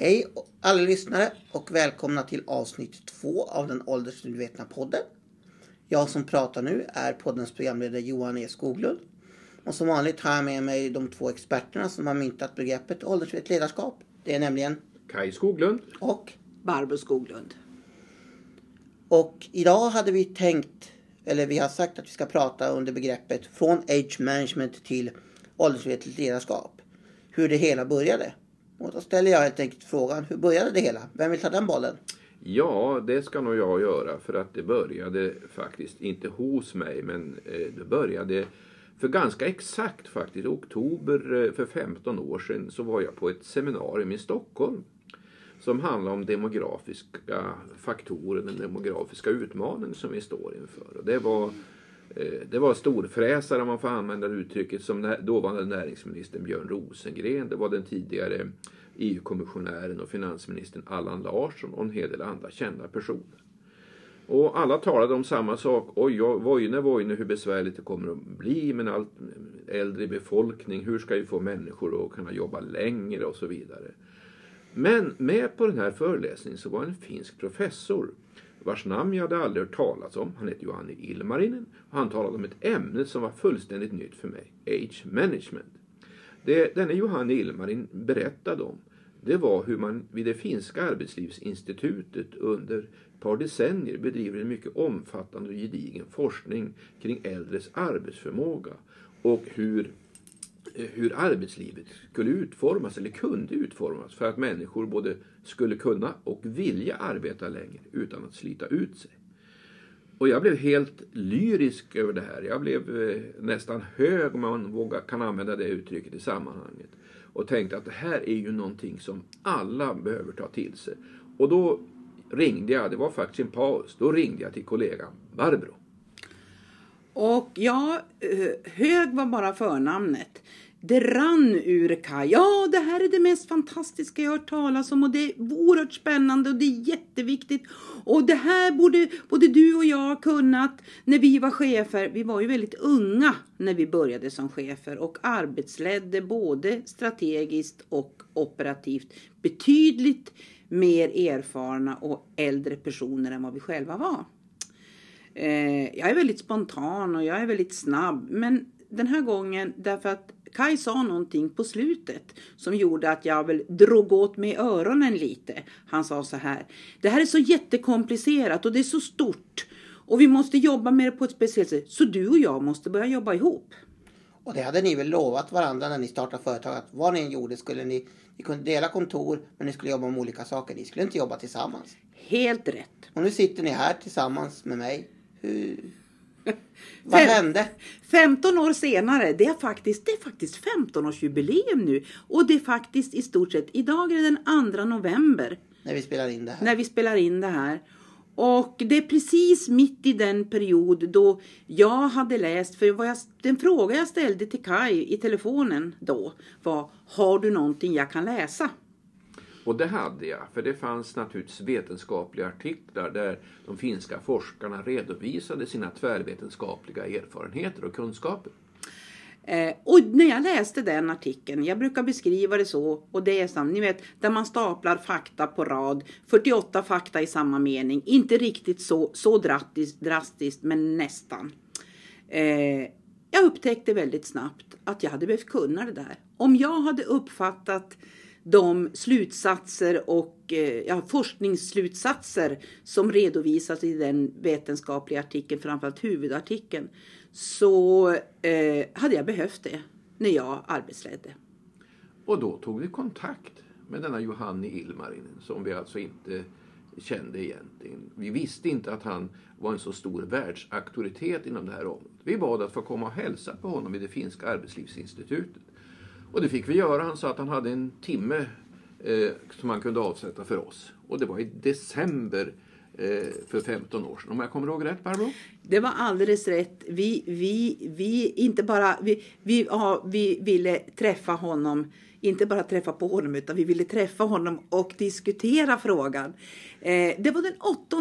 Hej alla lyssnare och välkomna till avsnitt två av den åldersmedvetna podden. Jag som pratar nu är poddens programledare Johan E Skoglund. Och som vanligt har jag med mig de två experterna som har myntat begreppet åldersmedvetet ledarskap. Det är nämligen Kai Skoglund. och Barbro Skoglund. Och idag hade vi tänkt, eller vi har sagt att vi ska prata under begreppet från age management till åldersmedvetet ledarskap. Hur det hela började. Och då ställer jag helt enkelt frågan, hur började det hela? Vem vill ta den bollen? Ja, det ska nog jag göra för att det började faktiskt inte hos mig men eh, det började för ganska exakt faktiskt i oktober eh, för 15 år sedan så var jag på ett seminarium i Stockholm som handlar om demografiska faktorer, den demografiska utmaningen som vi står inför. Och det var eh, det var storfräsare, om man får använda det uttrycket, som dåvarande näringsministern Björn Rosengren. Det var den tidigare EU-kommissionären och finansministern Allan Larsson och en hel del andra kända personer. Och alla talade om samma sak. Oj, oj, vojne, vojne, hur besvärligt det kommer att bli med en allt äldre befolkning. Hur ska vi få människor att kunna jobba längre och så vidare. Men med på den här föreläsningen så var en finsk professor vars namn jag hade aldrig hört talas om. Han hette Johanne Ilmarinen och han talade om ett ämne som var fullständigt nytt för mig. Age management. Det denne Johanni Ilmarin berättade om det var hur man vid det finska arbetslivsinstitutet under ett par decennier bedriver en mycket omfattande och gedigen forskning kring äldres arbetsförmåga och hur hur arbetslivet skulle utformas eller kunde utformas för att människor både skulle kunna och vilja arbeta längre utan att slita ut sig. Och jag blev helt lyrisk över det här. Jag blev eh, nästan hög om man vågar, kan använda det uttrycket i sammanhanget. Och tänkte att det här är ju någonting som alla behöver ta till sig. Och då ringde jag, det var faktiskt en paus, då ringde jag till kollegan Barbro. Och ja, eh, hög var bara förnamnet. Det rann ur Kaj. Ja, det här är det mest fantastiska jag hört talas om och det är oerhört spännande och det är jätteviktigt. Och det här borde både du och jag kunnat när vi var chefer. Vi var ju väldigt unga när vi började som chefer och arbetsledde både strategiskt och operativt betydligt mer erfarna och äldre personer än vad vi själva var. Eh, jag är väldigt spontan och jag är väldigt snabb. Men den här gången, därför att Kai sa någonting på slutet som gjorde att jag väl drog åt mig öronen lite. Han sa så här. Det här är så jättekomplicerat och det är så stort. Och vi måste jobba med det på ett speciellt sätt. Så du och jag måste börja jobba ihop. Och det hade ni väl lovat varandra när ni startade företag att vad ni än gjorde skulle ni, ni kunde dela kontor men ni skulle jobba med olika saker. Ni skulle inte jobba tillsammans. Helt rätt. Och nu sitter ni här tillsammans med mig. Hur... Vad Fem- hände? 15 år senare, det är faktiskt, det är faktiskt 15-årsjubileum nu. Och det är faktiskt i stort sett, idag är det den 2 november. När vi spelar in det här. när vi spelar in det här. Och det är precis mitt i den period då jag hade läst, för jag, den fråga jag ställde till Kai i telefonen då var, har du någonting jag kan läsa? Och det hade jag, för det fanns naturligtvis vetenskapliga artiklar där de finska forskarna redovisade sina tvärvetenskapliga erfarenheter och kunskaper. Eh, och när jag läste den artikeln, jag brukar beskriva det så, och det är sant, ni vet, där man staplar fakta på rad, 48 fakta i samma mening, inte riktigt så, så drastiskt, drastiskt men nästan. Eh, jag upptäckte väldigt snabbt att jag hade behövt kunna det där. Om jag hade uppfattat de slutsatser och eh, ja, forskningsslutsatser som redovisas i den vetenskapliga artikeln, framförallt huvudartikeln, så eh, hade jag behövt det när jag arbetsledde. Och då tog vi kontakt med denna Johanni Ilmarinen som vi alltså inte kände egentligen. Vi visste inte att han var en så stor världsauktoritet inom det här området. Vi bad att få komma och hälsa på honom vid det finska arbetslivsinstitutet. Och det fick vi göra. Han sa att han hade en timme eh, som han kunde avsätta för oss. Och det var i december eh, för 15 år sedan. Om jag kommer ihåg rätt Barbro? Det var alldeles rätt. Vi, vi, vi, inte bara, vi, vi, ja, vi ville träffa honom, inte bara träffa på honom, utan vi ville träffa honom och diskutera frågan. Eh, det var den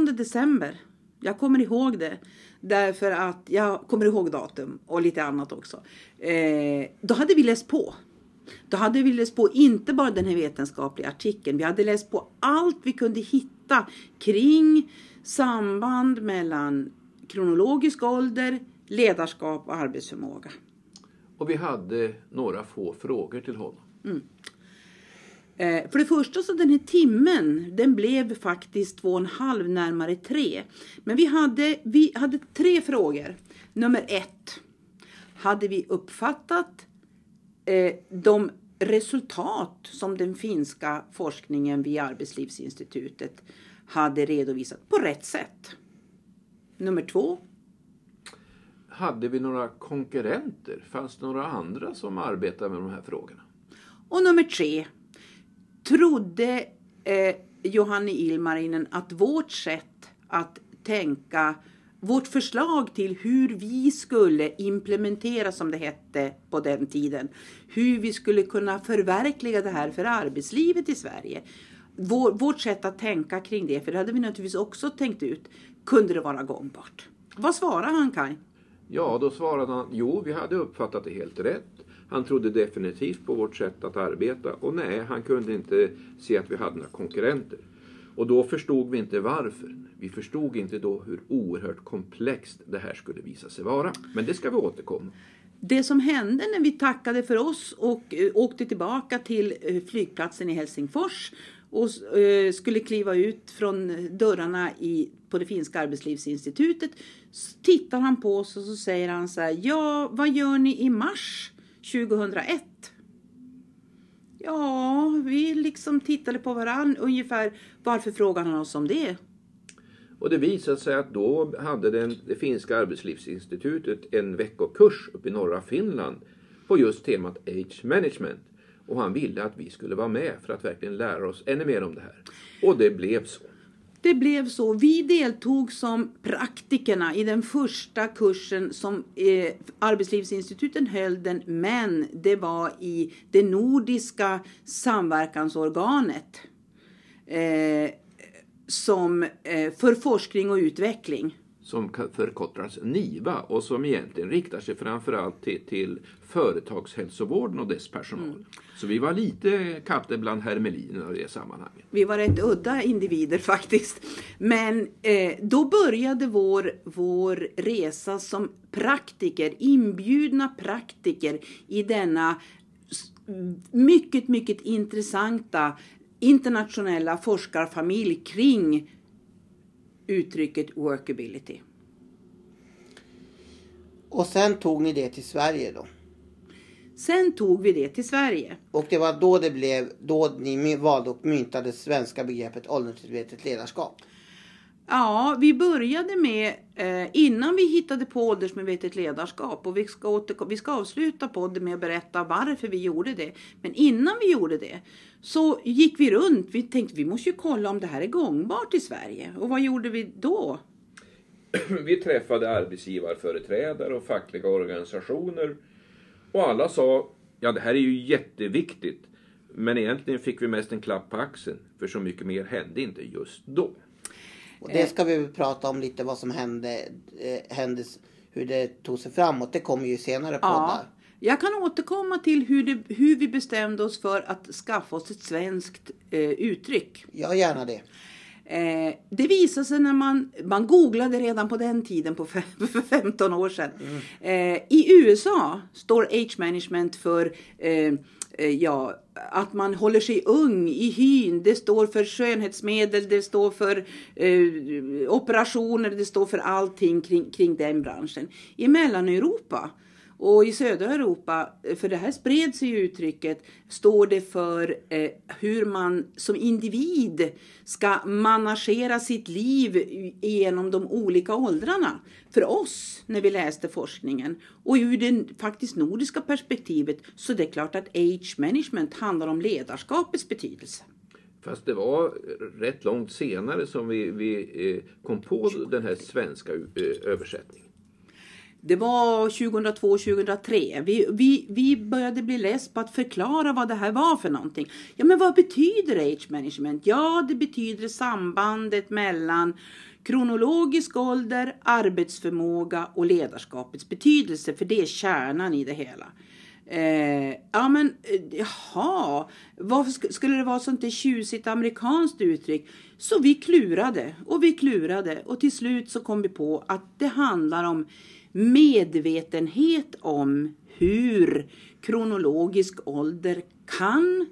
8 december. Jag kommer ihåg det. Därför att jag kommer ihåg datum och lite annat också. Eh, då hade vi läst på. Då hade vi läst på inte bara den här vetenskapliga artikeln, vi hade läst på allt vi kunde hitta kring samband mellan kronologisk ålder, ledarskap och arbetsförmåga. Och vi hade några få frågor till honom. Eh, för det första så den här timmen, den blev faktiskt två och en halv, närmare tre. Men vi hade, vi hade tre frågor. Nummer ett. Hade vi uppfattat de resultat som den finska forskningen vid Arbetslivsinstitutet hade redovisat på rätt sätt? Nummer två. Hade vi några konkurrenter? Fanns det några andra som arbetade med de här frågorna? Och nummer tre. Trodde eh, Johanne Ilmarinen att vårt sätt att tänka, vårt förslag till hur vi skulle implementera, som det hette på den tiden, hur vi skulle kunna förverkliga det här för arbetslivet i Sverige. Vår, vårt sätt att tänka kring det, för det hade vi naturligtvis också tänkt ut, kunde det vara gångbart? Vad svarade han Kaj? Ja, då svarade han jo, vi hade uppfattat det helt rätt. Han trodde definitivt på vårt sätt att arbeta och nej, han kunde inte se att vi hade några konkurrenter. Och då förstod vi inte varför. Vi förstod inte då hur oerhört komplext det här skulle visa sig vara. Men det ska vi återkomma. Det som hände när vi tackade för oss och eh, åkte tillbaka till eh, flygplatsen i Helsingfors och eh, skulle kliva ut från dörrarna i, på det finska arbetslivsinstitutet så tittar han på oss och så säger han så här, ja vad gör ni i mars 2001? Ja, vi liksom tittade på varann ungefär. Varför frågar han oss om det? Och det visade sig att då hade den, det finska arbetslivsinstitutet en veckokurs uppe i norra Finland på just temat age management. Och han ville att vi skulle vara med för att verkligen lära oss ännu mer om det här. Och det blev så. Det blev så. Vi deltog som praktikerna i den första kursen som eh, Arbetslivsinstituten höll den, men det var i det nordiska samverkansorganet eh, som, eh, för forskning och utveckling. Som förkortas NIVA och som egentligen riktar sig framförallt till, till företagshälsovården och dess personal. Så vi var lite katter bland hermelinerna i det sammanhanget. Vi var rätt udda individer faktiskt. Men eh, då började vår, vår resa som praktiker, inbjudna praktiker i denna mycket, mycket intressanta internationella forskarfamilj kring uttrycket workability. Och sen tog ni det till Sverige då. Sen tog vi det till Sverige. Och det var då det blev, då ni valde och myntade svenska begreppet åldersmedvetet ledarskap. Ja, vi började med, eh, innan vi hittade på åldersmedvetet ledarskap, och vi ska, återko- vi ska avsluta podden med att berätta varför vi gjorde det. Men innan vi gjorde det så gick vi runt, vi tänkte vi måste ju kolla om det här är gångbart i Sverige. Och vad gjorde vi då? Vi träffade arbetsgivarföreträdare och fackliga organisationer och alla sa ja det här är ju jätteviktigt. Men egentligen fick vi mest en klapp på axeln för så mycket mer hände inte just då. Och det ska vi prata om lite vad som hände, eh, hände hur det tog sig framåt. Det kommer ju senare Ja, poddar. jag kan återkomma till hur, det, hur vi bestämde oss för att skaffa oss ett svenskt eh, uttryck. Ja, gärna det. Eh, det visade sig när man, man googlade redan på den tiden, på fe- för 15 år sedan. Eh, I USA står age management för eh, eh, Eh, ja, att man håller sig ung i hyn. Det står för skönhetsmedel, det står för eh, operationer, det står för allting kring, kring den branschen. I Mellaneuropa och i södra Europa, för det här spred sig ju uttrycket, står det för eh, hur man som individ ska managera sitt liv genom de olika åldrarna. För oss, när vi läste forskningen, och ur det faktiskt nordiska perspektivet, så det är klart att age management handlar om ledarskapets betydelse. Fast det var rätt långt senare som vi, vi eh, kom på den här svenska eh, översättningen. Det var 2002-2003. Vi, vi, vi började bli less på att förklara vad det här var för någonting. Ja, men vad betyder age management? Ja, det betyder sambandet mellan kronologisk ålder, arbetsförmåga och ledarskapets betydelse, för det är kärnan i det hela. Eh, ja men eh, jaha, varför sk- skulle det vara sånt där tjusigt amerikanskt uttryck? Så vi klurade och vi klurade och till slut så kom vi på att det handlar om medvetenhet om hur kronologisk ålder kan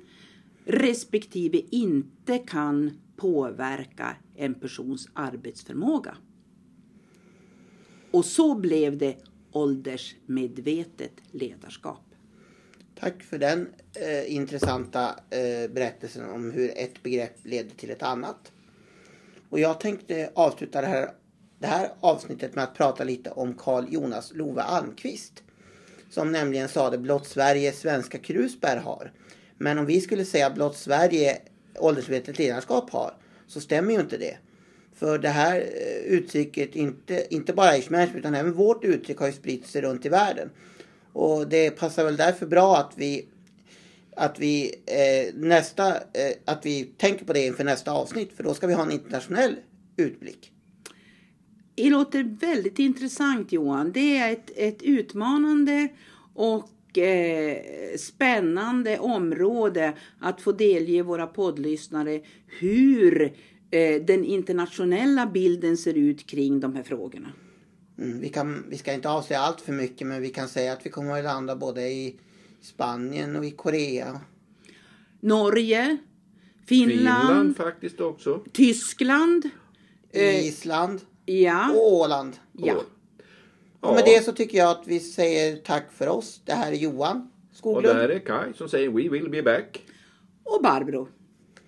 respektive inte kan påverka en persons arbetsförmåga. Och så blev det åldersmedvetet ledarskap. Tack för den eh, intressanta eh, berättelsen om hur ett begrepp leder till ett annat. Och jag tänkte avsluta det här, det här avsnittet med att prata lite om Carl Jonas Love Almqvist. Som nämligen sade blott Sverige svenska krusbär har. Men om vi skulle säga blott Sverige åldersmedvetet ledarskap har så stämmer ju inte det. För det här eh, uttrycket, inte, inte bara age management utan även vårt uttryck har ju spritt sig runt i världen. Och det passar väl därför bra att vi att vi, eh, nästa, eh, att vi tänker på det inför nästa avsnitt för då ska vi ha en internationell utblick. Det låter väldigt intressant Johan. Det är ett, ett utmanande och eh, spännande område att få delge våra poddlyssnare hur eh, den internationella bilden ser ut kring de här frågorna. Mm, vi, kan, vi ska inte avslöja allt för mycket men vi kan säga att vi kommer att landa både i Spanien och i Korea. Norge, Finland, Finland faktiskt också. Tyskland. Eh, Island ja, och Åland. ja. Och med det så tycker jag att vi säger tack för oss. Det här är Johan Och Skoglund. där är Kai som säger We will be back. Och Barbro.